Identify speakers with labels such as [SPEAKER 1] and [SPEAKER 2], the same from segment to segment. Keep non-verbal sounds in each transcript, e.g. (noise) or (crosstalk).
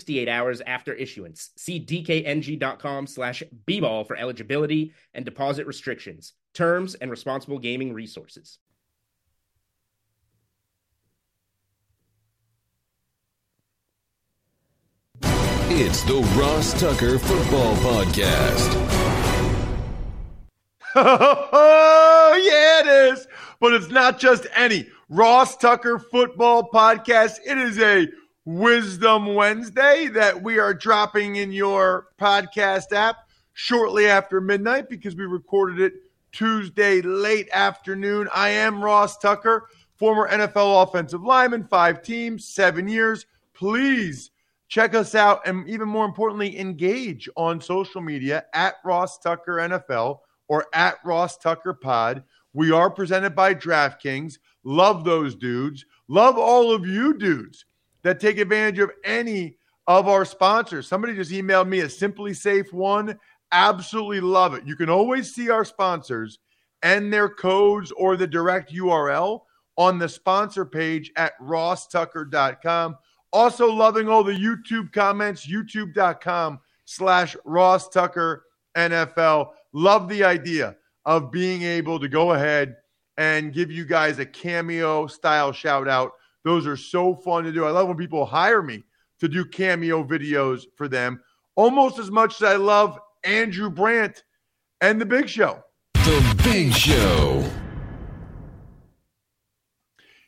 [SPEAKER 1] 68 hours after issuance. See dkng.com slash bball for eligibility and deposit restrictions, terms, and responsible gaming resources.
[SPEAKER 2] It's the Ross Tucker Football Podcast.
[SPEAKER 3] Oh, (laughs) yeah, it is. But it's not just any Ross Tucker Football Podcast. It is a Wisdom Wednesday that we are dropping in your podcast app shortly after midnight because we recorded it Tuesday late afternoon. I am Ross Tucker, former NFL offensive lineman, five teams, seven years. Please check us out and even more importantly, engage on social media at Ross Tucker NFL or at Ross Tucker Pod. We are presented by DraftKings. Love those dudes. Love all of you dudes that take advantage of any of our sponsors. Somebody just emailed me a SimpliSafe one. Absolutely love it. You can always see our sponsors and their codes or the direct URL on the sponsor page at rosstucker.com. Also loving all the YouTube comments, youtube.com slash Ross Tucker NFL. Love the idea of being able to go ahead and give you guys a cameo style shout out those are so fun to do. I love when people hire me to do cameo videos for them, almost as much as I love Andrew Brandt and The Big Show.
[SPEAKER 2] The Big Show.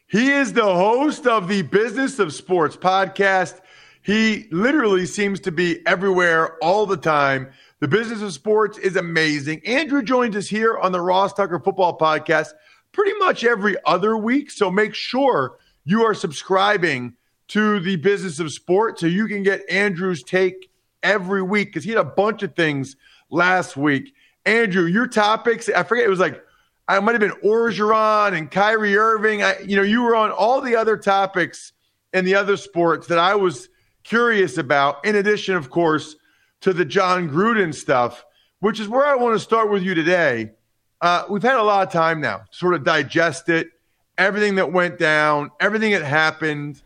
[SPEAKER 3] He is the host of the Business of Sports podcast. He literally seems to be everywhere all the time. The Business of Sports is amazing. Andrew joins us here on the Ross Tucker Football Podcast pretty much every other week. So make sure you are subscribing to the business of sport so you can get Andrew's take every week because he had a bunch of things last week. Andrew, your topics, I forget, it was like, I might have been Orgeron and Kyrie Irving. I, you know, you were on all the other topics and the other sports that I was curious about, in addition, of course, to the Jon Gruden stuff, which is where I want to start with you today. Uh, we've had a lot of time now to sort of digest it everything that went down, everything that happened,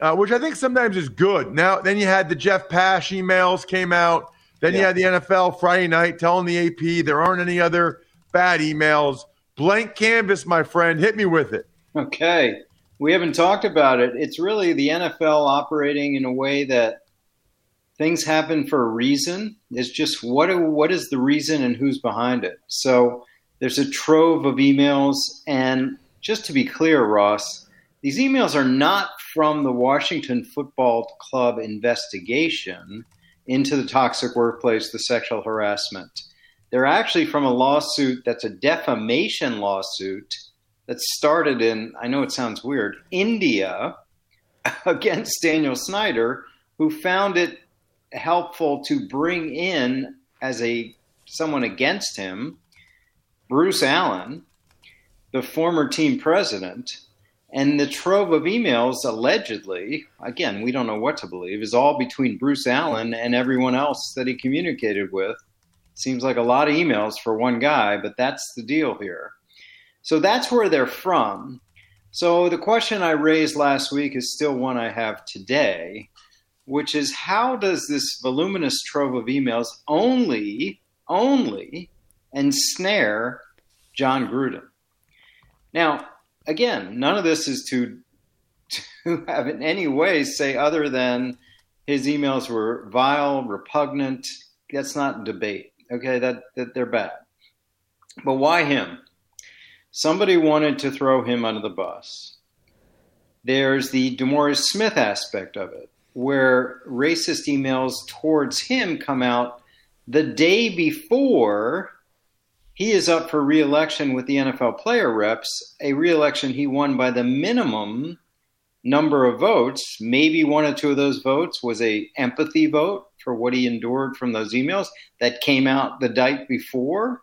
[SPEAKER 3] uh, which I think sometimes is good. Now, then you had the Jeff Pash emails came out. Then yeah. you had the NFL Friday night telling the AP there aren't any other bad emails. Blank canvas, my friend. Hit me with it.
[SPEAKER 4] Okay. We haven't talked about it. It's really the NFL operating in a way that things happen for a reason. It's just what what is the reason and who's behind it. So there's a trove of emails, and just to be clear, Ross, these emails are not from the Washington Football Club investigation into the toxic workplace, the sexual harassment. They're actually from a lawsuit that's a defamation lawsuit that started in, I know it sounds weird, India (laughs) against Daniel Snyder, who found it helpful to bring in as a someone against him Bruce Allen, the former team president, and the trove of emails allegedly, again, we don't know what to believe, is all between Bruce Allen and everyone else that he communicated with. Seems like a lot of emails for one guy, but that's the deal here. So that's where they're from. So the question I raised last week is still one I have today, which is how does this voluminous trove of emails only, only ensnare Jon Gruden? Now, again, none of this is to (laughs) to have in any way say other than His emails were vile, repugnant. That's not debate. Okay, that, that they're bad. But why him? Somebody wanted to throw him under the bus. There's the DeMaurice Smith aspect of it, where racist emails towards him come out the day before he is up for reelection with the NFL player reps, a reelection he won by the minimum number of votes. Maybe one or two of those votes was a empathy vote for what he endured from those emails that came out the night before.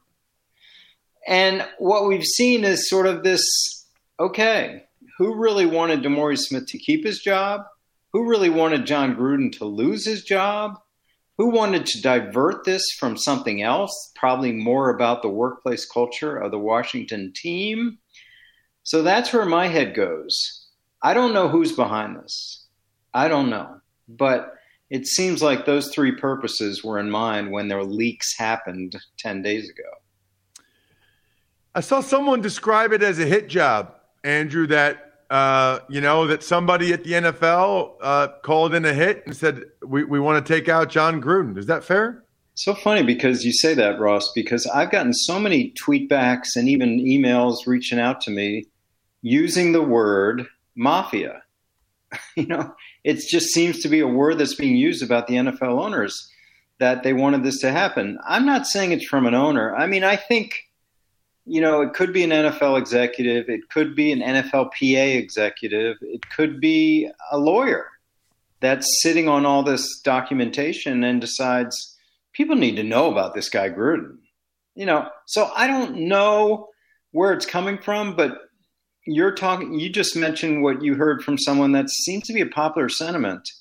[SPEAKER 4] And what we've seen is sort of this okay, who really wanted DeMaurice Smith to keep his job? Who really wanted Jon Gruden to lose his job? Who wanted to divert this from something else, probably more about the workplace culture of the Washington team? So that's where my head goes. I don't know who's behind this. I don't know. But it seems like those three purposes were in mind when their leaks happened 10 days ago.
[SPEAKER 3] I saw someone describe it as a hit job, Andrew, that uh, you know, that somebody at the NFL uh, called in a hit and said, we, we want to take out Jon Gruden. Is that fair?
[SPEAKER 4] So funny because you say that, Ross, because I've gotten so many tweetbacks and even emails reaching out to me using the word mafia. (laughs) you know, it just seems to be a word that's being used about the NFL owners that they wanted this to happen. I'm not saying it's from an owner. I mean, I think you know, it could be an NFL executive, it could be an NFLPA executive, it could be a lawyer that's sitting on all this documentation and decides people need to know about this guy Gruden. You know, so I don't know where it's coming from, but you're talking you just mentioned what you heard from someone that seems to be a popular sentiment. (clears throat)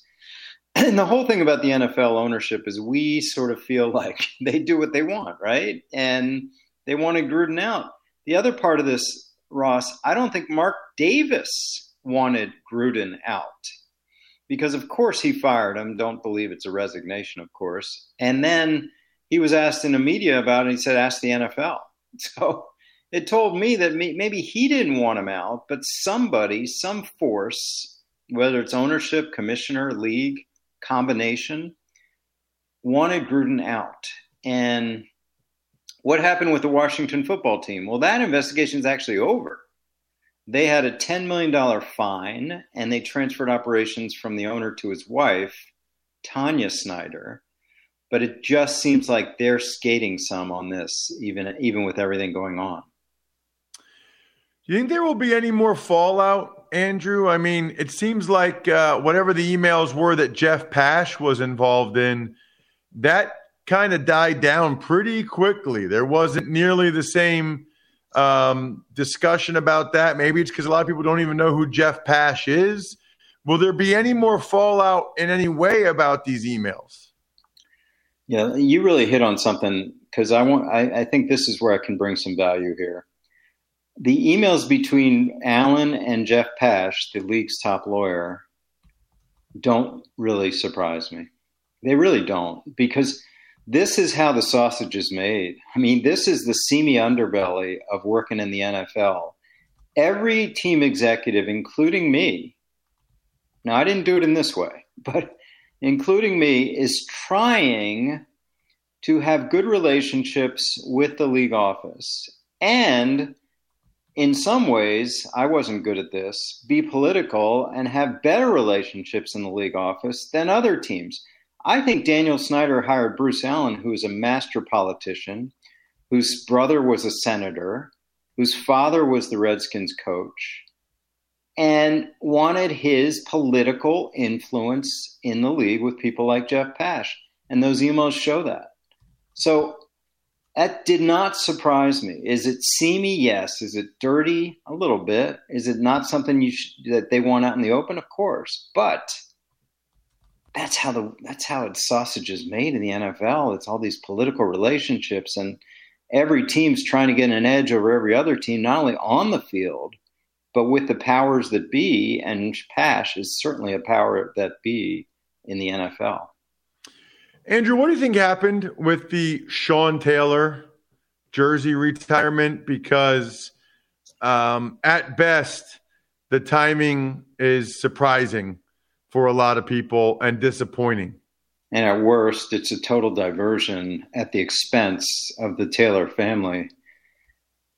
[SPEAKER 4] And the whole thing about the NFL ownership is we sort of feel like (laughs) they do what they want, right? And they wanted Gruden out. The other part of this, Ross, I don't think Mark Davis wanted Gruden out because, of course, he fired him. Don't believe it's a resignation, of course. And then he was asked in the media about it. He said, "Ask the NFL." (laughs) So it told me that maybe he didn't want him out, but somebody, some force, whether it's ownership, commissioner, league, combination, wanted Gruden out. And what happened with the Washington football team? Well, that investigation is actually over. They had a $10 million fine and they transferred operations from the owner to his wife, Tanya Snyder. But it just seems like they're skating some on this, even, even with everything going on.
[SPEAKER 3] Do you think there will be any more fallout, Andrew? I mean, it seems like uh, whatever the emails were that Jeff Pash was involved in, that kind of died down pretty quickly. There wasn't nearly the same um, discussion about that. Maybe it's because a lot of people don't even know who Jeff Pash is. Will there be any more fallout in any way about these emails?
[SPEAKER 4] Yeah, you really hit on something because I want. I, I think this is where I can bring some value here. The emails between Allen and Jeff Pash, the league's top lawyer, don't really surprise me. They really don't because this is how the sausage is made. I mean, this is the seamy underbelly of working in the NFL. Every team executive, including me, now I didn't do it in this way, (laughs) but including me, is trying to have good relationships with the league office. And in some ways, I wasn't good at this, be political and have better relationships in the league office than other teams. I think Daniel Snyder hired Bruce Allen, who is a master politician, whose brother was a senator, whose father was the Redskins coach, and wanted his political influence in the league with people like Jeff Pash. And those emails show that. So that did not surprise me. Is it seamy? Yes. Is it dirty? A little bit. Is it not something you that they want out in the open? Of course. But that's how the that's how it's sausage is made in the NFL. It's all these political relationships, and every team's trying to get an edge over every other team, not only on the field, but with the powers that be. And Pash is certainly a power that be in the NFL.
[SPEAKER 3] Andrew, what do you think happened with the Sean Taylor jersey retirement? Because um, at best, the timing is surprising for a lot of people and disappointing.
[SPEAKER 4] And at worst, it's a total diversion at the expense of the Taylor family.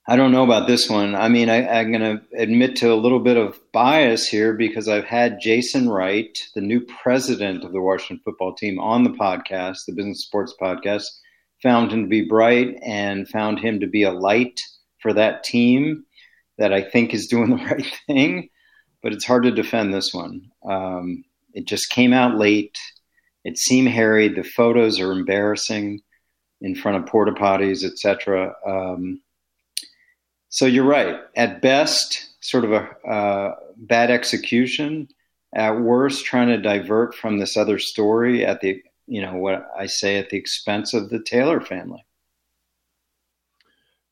[SPEAKER 4] I don't know about this one. I mean, I, am going to admit to a little bit of bias here because I've had Jason Wright, the new president of the Washington football team, on the podcast, the Business Sports Podcast. Found him to be bright and found him to be a light for that team that I think is doing (laughs) the right thing. But it's hard to defend this one. Um, it just came out late. It seemed hairy. The photos are embarrassing in front of porta potties, etc. Um, so you're right. At best, sort of a uh, bad execution. At worst, trying to divert from this other story at the you know what I say at the expense of the Taylor family.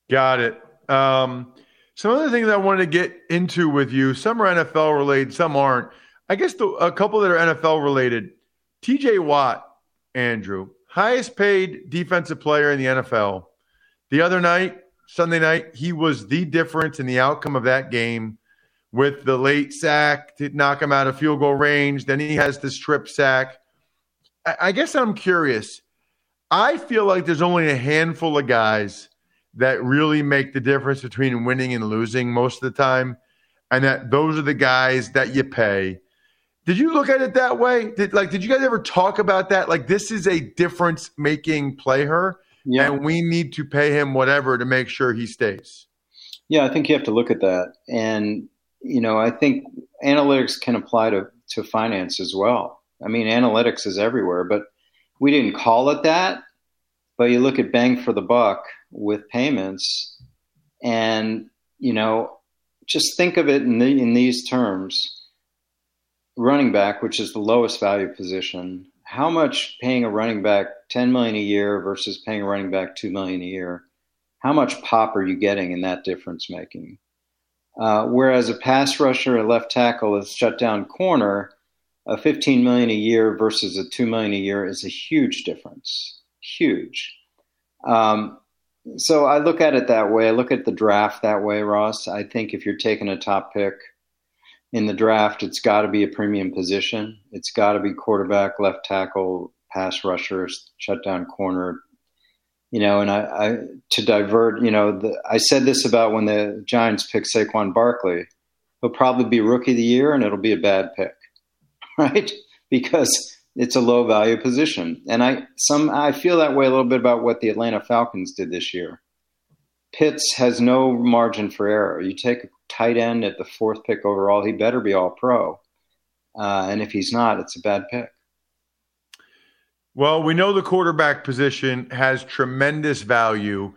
[SPEAKER 3] Got it. Um, some other things I wanted to get into with you. Some are NFL related, some aren't. I guess the, a couple that are NFL related. T.J. Watt, Andrew, highest paid defensive player in the NFL. The other night, Sunday night, he was the difference in the outcome of that game with the late sack to knock him out of field goal range. Then he has the strip sack. I, I guess I'm curious. I feel like there's only a handful of guys that really make the difference between winning and losing most of the time, and that those are the guys that you pay. Did you look at it that way? Did like did you guys ever talk about that? Like this is a difference making player yeah. and we need to pay him whatever to make sure he stays.
[SPEAKER 4] Yeah, I think you have to look at that. And, you know, I think analytics can apply to, to finance as well. I mean, analytics is everywhere, but we didn't call it that. But you look at bang for the buck with payments, and, you know, just think of it in, the, in these terms running back, which is the lowest value position, how much paying a running back 10 million a year versus paying a running back 2 million a year how much pop are you getting in that difference making? Uh, whereas a pass rusher a left tackle is shut down corner a 15 million a year versus a 2 million a year is a huge difference. Huge. Um, so i look at it that way. I look at the draft that way ross. I think if you're taking a top pick in the draft, it's got to be a premium position. It's got to be quarterback, left tackle, pass rusher, shutdown corner. You know, and I, I to divert. You know, the, I said this about when the Giants picked Saquon Barkley. He'll probably be rookie of the year, and it'll be a bad pick, (laughs) right? Because it's a low value position. And I some I feel that way a little bit about what the Atlanta Falcons did this year. Pitts has no margin for error. You take a tight end at the fourth pick overall, he better be all pro. Uh, and if he's not, it's a bad pick.
[SPEAKER 3] Well, we know the quarterback position has tremendous value.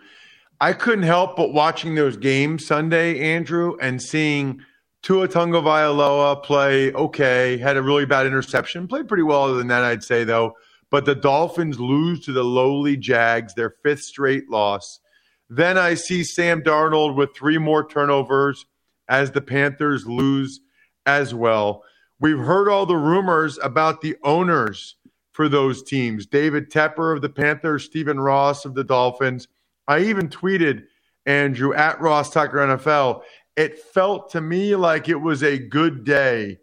[SPEAKER 3] I couldn't help but watching those games Sunday, Andrew, and seeing Tua Tagovailoa play okay, had a really bad interception, played pretty well other than that, I'd say, though. But the Dolphins lose to the lowly Jags, their fifth straight loss. Then I see Sam Darnold with three more turnovers as the Panthers lose as well. We've heard all the rumors about the owners for those teams David Tepper of the Panthers, Stephen Ross of the Dolphins. I even tweeted Andrew at Ross Tucker NFL. It felt to me like it was a good day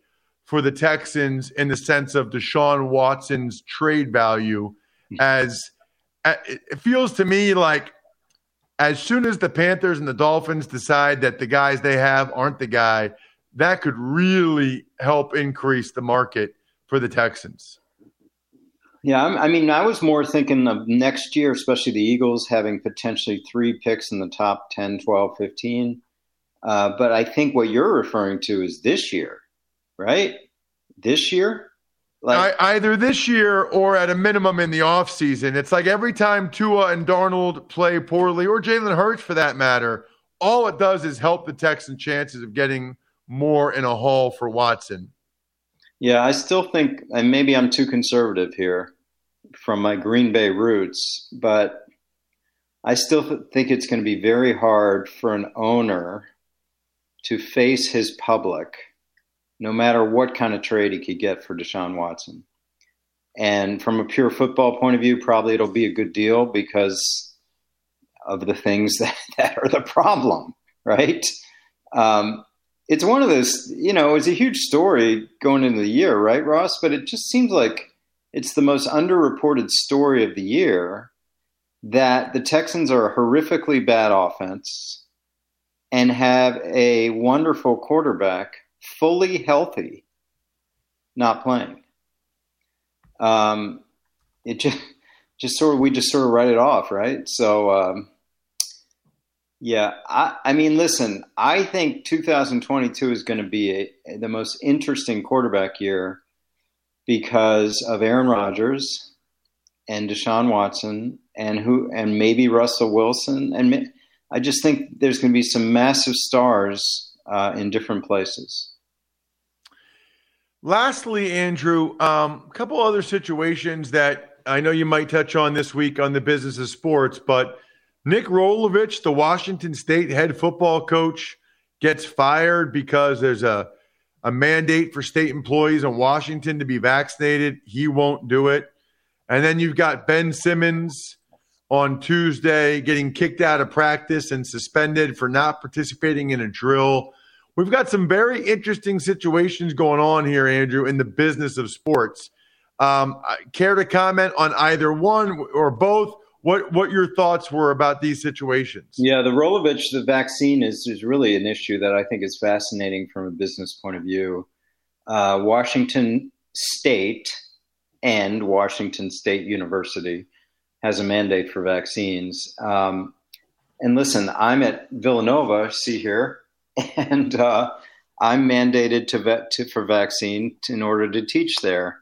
[SPEAKER 3] for the Texans in the sense of Deshaun Watson's trade value. Hmm. As it feels to me like as soon as the Panthers and the Dolphins decide that the guys they have aren't the guy, that could really help increase the market for the Texans.
[SPEAKER 4] Yeah, I mean, I was more thinking of next year, especially the Eagles having potentially three picks in the top 10, 12, 15. Uh, but I think what you're referring to is this year, right? This year?
[SPEAKER 3] Like, I, either this year or at a minimum in the offseason. It's like every time Tua and Darnold play poorly, or Jalen Hurts for that matter, all it does is help the Texans' chances of getting more in a haul for Watson.
[SPEAKER 4] Yeah, I still think, and maybe I'm too conservative here from my Green Bay roots, but I still think it's going to be very hard for an owner to face his public no matter what kind of trade he could get for Deshaun Watson. And from a pure football point of view, probably it'll be a good deal because of the things (laughs) that, that are the problem, right? Um, it's one of those, you know, it's a huge story going into the year, right, Ross? But it just seems like it's the most underreported story of the year that the Texans are a horrifically bad offense and have a wonderful quarterback, fully healthy, not playing. Um, it just, just sort of, we just sort of write it off, right? So, um, yeah, I, I mean, listen, I think 2022 is going to be a, the most interesting quarterback year because of Aaron Rodgers and Deshaun Watson and who and maybe Russell Wilson and I just think there's going to be some massive stars uh, in different places.
[SPEAKER 3] Lastly, Andrew, um, a couple other situations that I know you might touch on this week on the business of sports, but Nick Rolovich, the Washington State head football coach, gets fired because there's a a mandate for state employees in Washington to be vaccinated. He won't do it. And then you've got Ben Simmons on Tuesday getting kicked out of practice and suspended for not participating in a drill. We've got some very interesting situations going on here, Andrew, in the business of sports. Um, care to comment on either one or both? What what your thoughts were about these situations?
[SPEAKER 4] Yeah, the Rolovich, the vaccine is is really an issue that I think is fascinating from a business point of view. Uh, Washington State and Washington State University has a mandate for vaccines. Um, and listen, I'm at Villanova, see here, and uh, I'm mandated to vet to, for vaccine in order to teach there.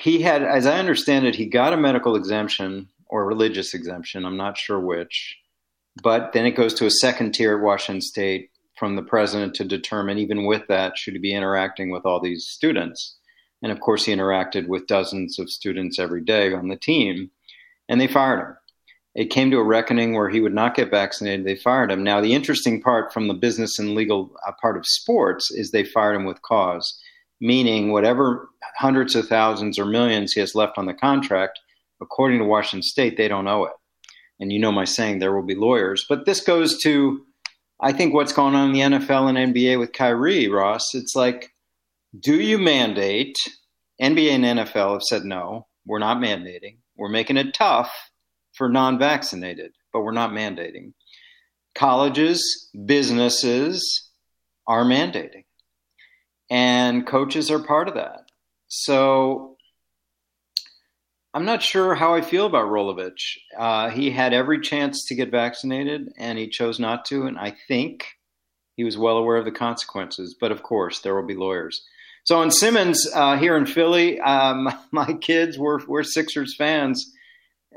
[SPEAKER 4] He had, as I understand it, he got a medical exemption or religious exemption. I'm not sure which, but then it goes to a second tier at Washington State from the president to determine, even with that, should he be interacting with all these students. And of course, he interacted with dozens of students every day on the team, and they fired him. It came to a reckoning where he would not get vaccinated. They fired him. Now, the interesting part from the business and legal uh, part of sports is they fired him with cause, meaning whatever hundreds of thousands or millions he has left on the contract, according to Washington State, they don't owe it. And you know my saying, there will be lawyers. But this goes to, I think, what's going on in the NFL and NBA with Kyrie, Ross. It's like, do you mandate? NBA and NFL have said no, we're not mandating. We're making it tough for non vaccinated, but we're not mandating. Colleges, businesses are mandating, and coaches are part of that. So I'm not sure how I feel about Rolovich. Uh, he had every chance to get vaccinated, and he chose not to. And I think he was well aware of the consequences. But of course, there will be lawyers. So on Simmons uh, here in Philly, um, (laughs) my kids were were Sixers fans.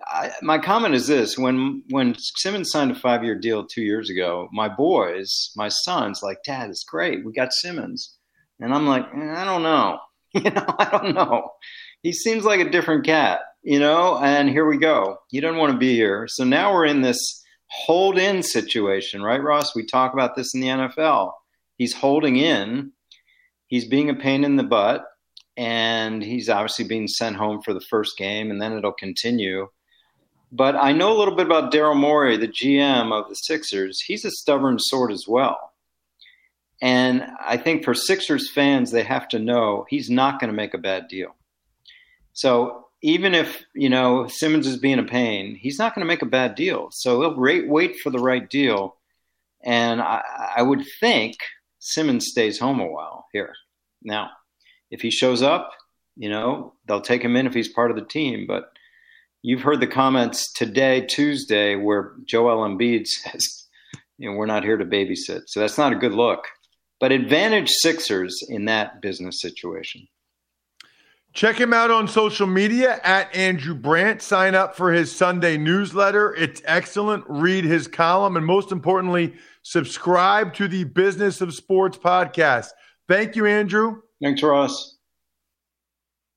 [SPEAKER 4] I, my comment is this: when when Simmons signed a five year deal two years ago, my boys, my sons, like, Dad, it's great, we got Simmons, and I'm like, eh, I don't know, (laughs) you know, I don't know. He seems like a different cat, you know. And here we go. He doesn't want to be here. So now we're in this hold in situation, right, Ross? We talk about this in the NFL. He's holding in he's being a pain in the butt, and he's obviously being sent home for the first game, and then it'll continue. But I know a little bit about Daryl Morey, the GM of the Sixers. He's a stubborn sort as well. And I think for Sixers fans, they have to know he's not going to make a bad deal. So even if, you know, Simmons is being a pain, he's not going to make a bad deal. So he'll wait, wait for the right deal. And I, I would think Simmons stays home a while here. Now, if he shows up, you know, they'll take him in if he's part of the team. But you've heard the comments today, Tuesday, where Joel Embiid (laughs) says, you know, we're not here to babysit. So that's not a good look. But advantage Sixers in that business situation.
[SPEAKER 3] Check him out on social media at Andrew Brandt. Sign up for his Sunday newsletter. It's excellent. Read his column. And most importantly, subscribe to the Business of Sports podcast. Thank you, Andrew.
[SPEAKER 4] Thanks, Ross.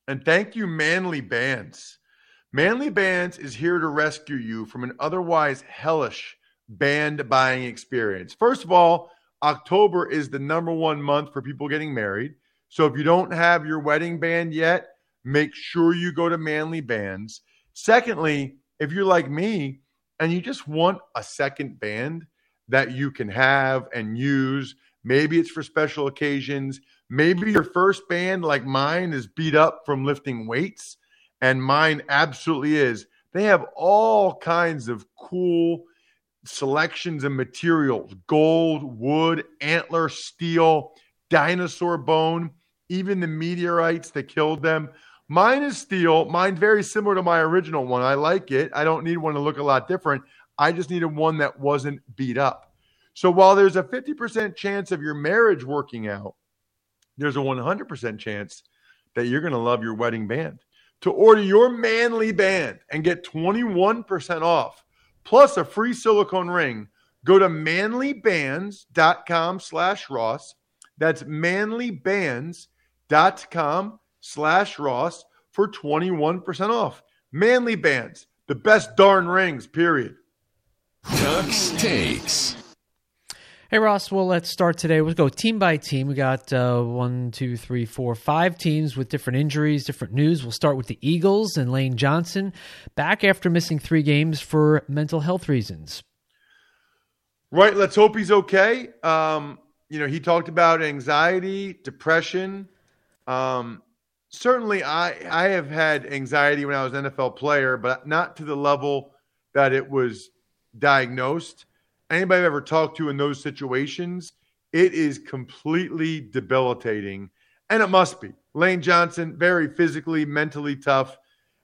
[SPEAKER 3] And thank you, Manly Bands. Manly Bands is here to rescue you from an otherwise hellish band buying experience. First of all, October is the number one month for people getting married. So if you don't have your wedding band yet, make sure you go to Manly Bands. Secondly, if you're like me and you just want a second band, that you can have and use. Maybe it's for special occasions. Maybe your first band, like mine, is beat up from lifting weights, and mine absolutely is. They have all kinds of cool selections and materials gold, wood, antler, steel, dinosaur bone, even the meteorites that killed them. Mine is steel. Mine very similar to my original one. I like it. I don't need one to look a lot different. I just needed one that wasn't beat up. So while there's a 50% chance of your marriage working out, there's a 100% chance that you're going to love your wedding band. To order your manly band and get 21% off plus a free silicone ring, go to manlybands.com slash Ross. That's manlybands.com slash Ross for 21% off. Manly Bands, the best darn rings, period.
[SPEAKER 2] Ducks takes.
[SPEAKER 5] Hey Ross, well let's start today. We'll go team by team. We got uh, one, two, three, four, five teams with different injuries, different news. We'll start with the Eagles and Lane Johnson back after missing three games for mental health reasons.
[SPEAKER 3] Right. Let's hope he's okay. Um, you know, he talked about anxiety, depression. Um, certainly, I I have had anxiety when I was an NFL player, but not to the level that it was diagnosed anybody I've ever talked to in those situations, it is completely debilitating. And it must be. Lane Johnson, very physically, mentally tough,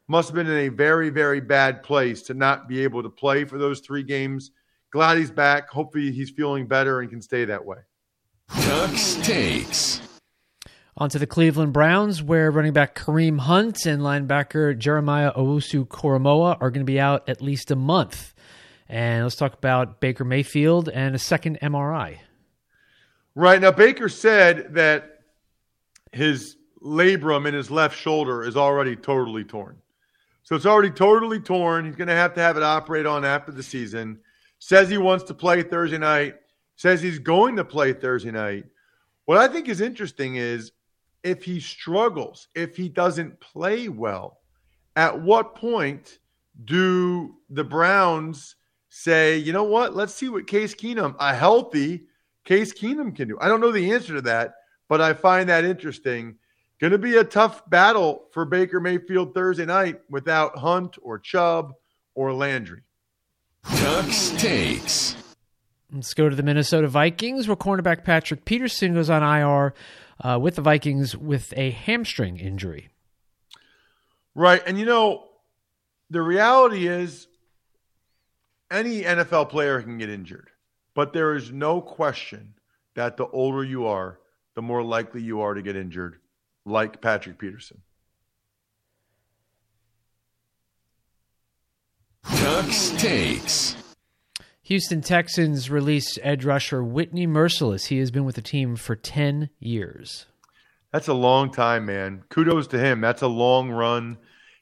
[SPEAKER 3] must have been in a very, very bad place to not be able to play for those three games. Glad he's back. Hopefully, he's feeling better and can stay that way.
[SPEAKER 2] Ducks takes.
[SPEAKER 5] On to the Cleveland Browns, where running back Kareem Hunt and linebacker Jeremiah Owusu Koramoah are going to be out at least a month. And let's talk about Baker Mayfield and a second MRI.
[SPEAKER 3] Right. Now, Baker said that his labrum in his left shoulder is already totally torn. So it's already totally torn. He's going to have to have it operated on after the season. Says he wants to play Thursday night. Says he's going to play Thursday night. What I think is interesting is if he struggles, if he doesn't play well, at what point do the Browns say, you know what? Let's see what Case Keenum, a healthy Case Keenum, can do. I don't know the answer to that, but I find that interesting. Going to be a tough battle for Baker Mayfield Thursday night without Hunt or Chubb or Landry.
[SPEAKER 2] Ducks takes.
[SPEAKER 5] Let's go to the Minnesota Vikings, where cornerback Patrick Peterson goes on IR uh, with the Vikings with a hamstring injury.
[SPEAKER 3] Right. And you know, the reality is any NFL player can get injured, but there is no question that the older you are, the more likely you are to get injured, like Patrick Peterson.
[SPEAKER 2] Ducks takes.
[SPEAKER 5] Houston Texans release edge rusher Whitney Mercilus. He has been with the team for 10 years.
[SPEAKER 3] That's a long time, man. Kudos to him. That's a long run.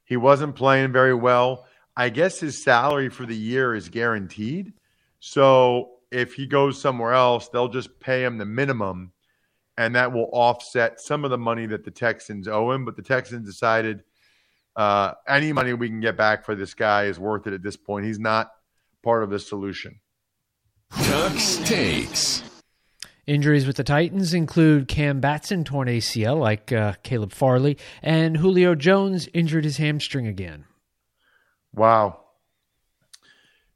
[SPEAKER 3] He wasn't playing very well. I guess his salary for the year is guaranteed. So if he goes somewhere else, they'll just pay him the minimum, and that will offset some of the money that the Texans owe him. But the Texans decided uh, any money we can get back for this guy is worth it at this point. He's not part of the solution.
[SPEAKER 2] Ducks takes.
[SPEAKER 5] Injuries with the Titans include Cam Batson torn ACL, like uh, Caleb Farley, and Julio Jones injured his hamstring again.
[SPEAKER 3] Wow.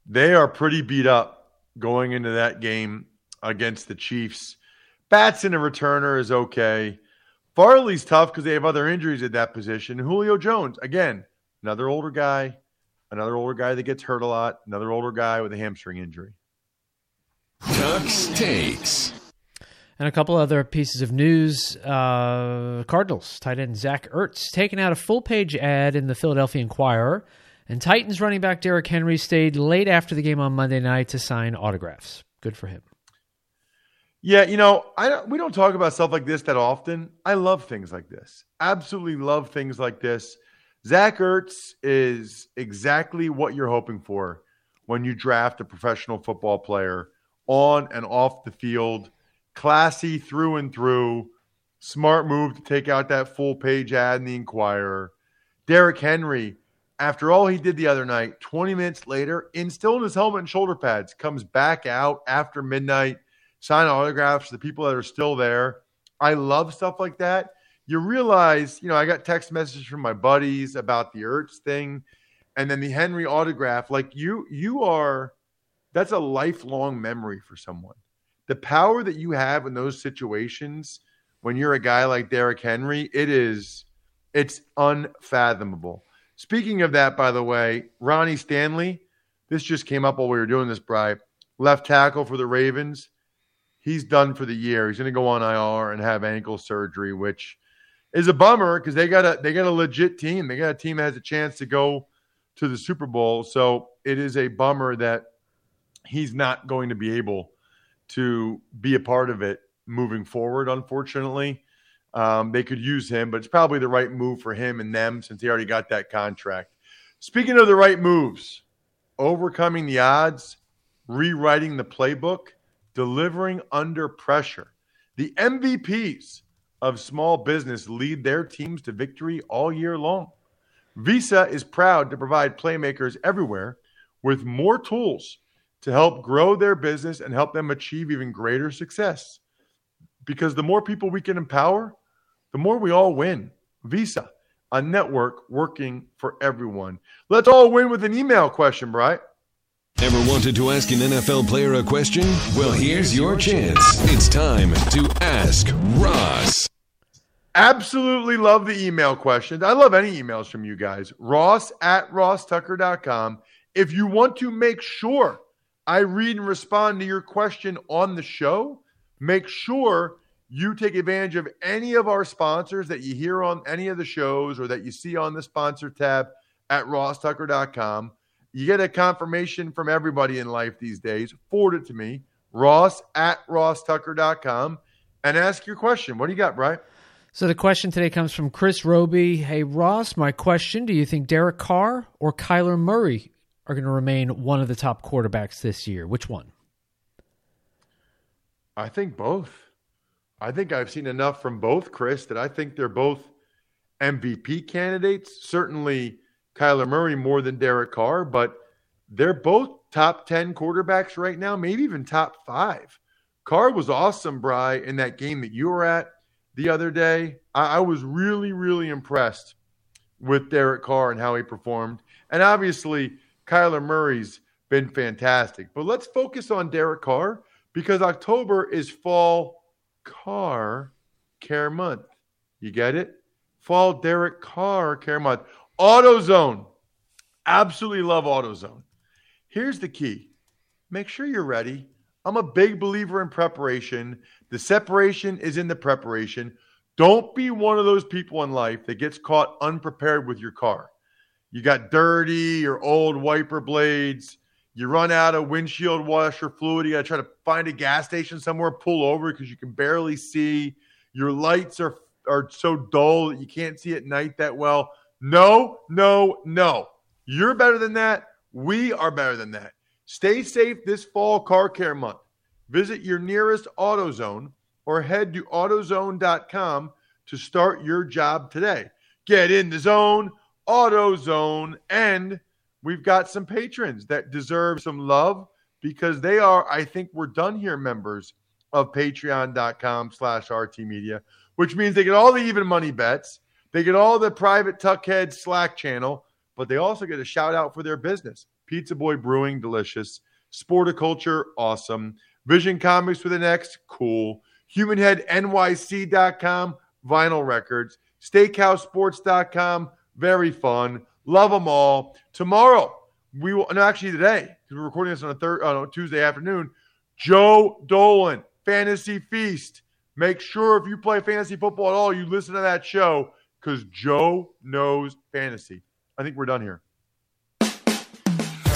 [SPEAKER 3] They are pretty beat up going into that game against the Chiefs. Batson, a returner, is okay. Farley's tough because they have other injuries at that position. Julio Jones, again, another older guy, another older guy that gets hurt a lot, another older guy with a hamstring injury.
[SPEAKER 2] Ducks takes.
[SPEAKER 5] And a couple other pieces of news. Uh, Cardinals tight end Zach Ertz taking out a full page ad in the Philadelphia Inquirer and Titans running back Derrick Henry stayed late after the game on Monday night to sign autographs. Good for him.
[SPEAKER 3] Yeah, you know, I don't, we don't talk about stuff like this that often. I love things like this. Absolutely love things like this. Zach Ertz is exactly what you're hoping for when you draft a professional football player on and off the field. Classy through and through. Smart move to take out that full page ad in the Inquirer. Derrick Henry after all he did the other night, 20 minutes later, in still in his helmet and shoulder pads, comes back out after midnight, sign autographs to the people that are still there. I love stuff like that. You realize, you know, I got text messages from my buddies about the Ertz thing and then the Henry autograph. Like you, you are that's a lifelong memory for someone. The power that you have in those situations when you're a guy like Derrick Henry, it is it's unfathomable. Speaking of that, by the way, Ronnie Stanley, this just came up while we were doing this, Bry. Left tackle for the Ravens. He's done for the year. He's going to go on IR and have ankle surgery, which is a bummer because they got a they got a legit team. They got a team that has a chance to go to the Super Bowl. So it is a bummer that he's not going to be able to be a part of it moving forward. Unfortunately, um, they could use him, but it's probably the right move for him and them since he already got that contract. Speaking of the right moves, overcoming the odds, rewriting the playbook, delivering under pressure. The MVPs of small business lead their teams to victory all year long. Visa is proud to provide playmakers everywhere with more tools to help grow their business and help them achieve even greater success. Because the more people we can empower, the more we all win. Visa, a network working for everyone. Let's all win with an email question, right?
[SPEAKER 2] Ever wanted to ask an NFL player a question? Well, here's your chance. It's time to ask Ross.
[SPEAKER 3] Absolutely love the email questions. I love any emails from you guys. Ross at rosstucker.com. If you want to make sure I read and respond to your question on the show, make sure you take advantage of any of our sponsors that you hear on any of the shows or that you see on the sponsor tab at rosstucker.com. You get a confirmation from everybody in life these days. Forward it to me, ross at rosstucker.com, and ask your question. What do you got, Brian?
[SPEAKER 5] So the question today comes from Chris Roby. Hey, Ross, my question Do you think Derek Carr or Kyler Murray are going to remain one of the top quarterbacks this year? Which one?
[SPEAKER 3] I think both. I think I've seen enough from both, Chris, that I think they're both MVP candidates. Certainly Kyler Murray more than Derek Carr, but they're both top 10 quarterbacks right now, maybe even top five. Carr was awesome, Bry, in that game that you were at the other day. I, I was really, really impressed with Derek Carr and how he performed. And obviously, Kyler Murray's been fantastic. But let's focus on Derek Carr because October is fall car care month. You get it? Fall Derek Carr care month. AutoZone. Absolutely love AutoZone. Here's the key make sure you're ready. I'm a big believer in preparation. The separation is in the preparation. Don't be one of those people in life that gets caught unprepared with your car. You got dirty or old wiper blades. You run out of windshield washer fluid. You got to try to find a gas station somewhere, pull over because you can barely see. Your lights are are so dull that you can't see at night that well. No, no, no. You're better than that. We are better than that. Stay safe this fall car care month. Visit your nearest AutoZone or head to AutoZone.com to start your job today. Get in the zone AutoZone. And we've got some patrons that deserve some love because they are, I think we're done here, members of patreon.com slash RT Media, which means they get all the even money bets. They get all the private Tuckhead Slack channel, but they also get a shout out for their business. Pizza Boy Brewing, delicious. Sporticulture, awesome. Vision Comics for the next, cool. HumanHeadNYC.com, vinyl records. SteakhouseSports.com, very fun. Love them all. Tomorrow, we will, no, actually today, because we're recording this on a third, Tuesday afternoon, Joe Dolan, Fantasy Feast. Make sure if you play fantasy football at all, you listen to that show because Joe knows fantasy. I think we're done here.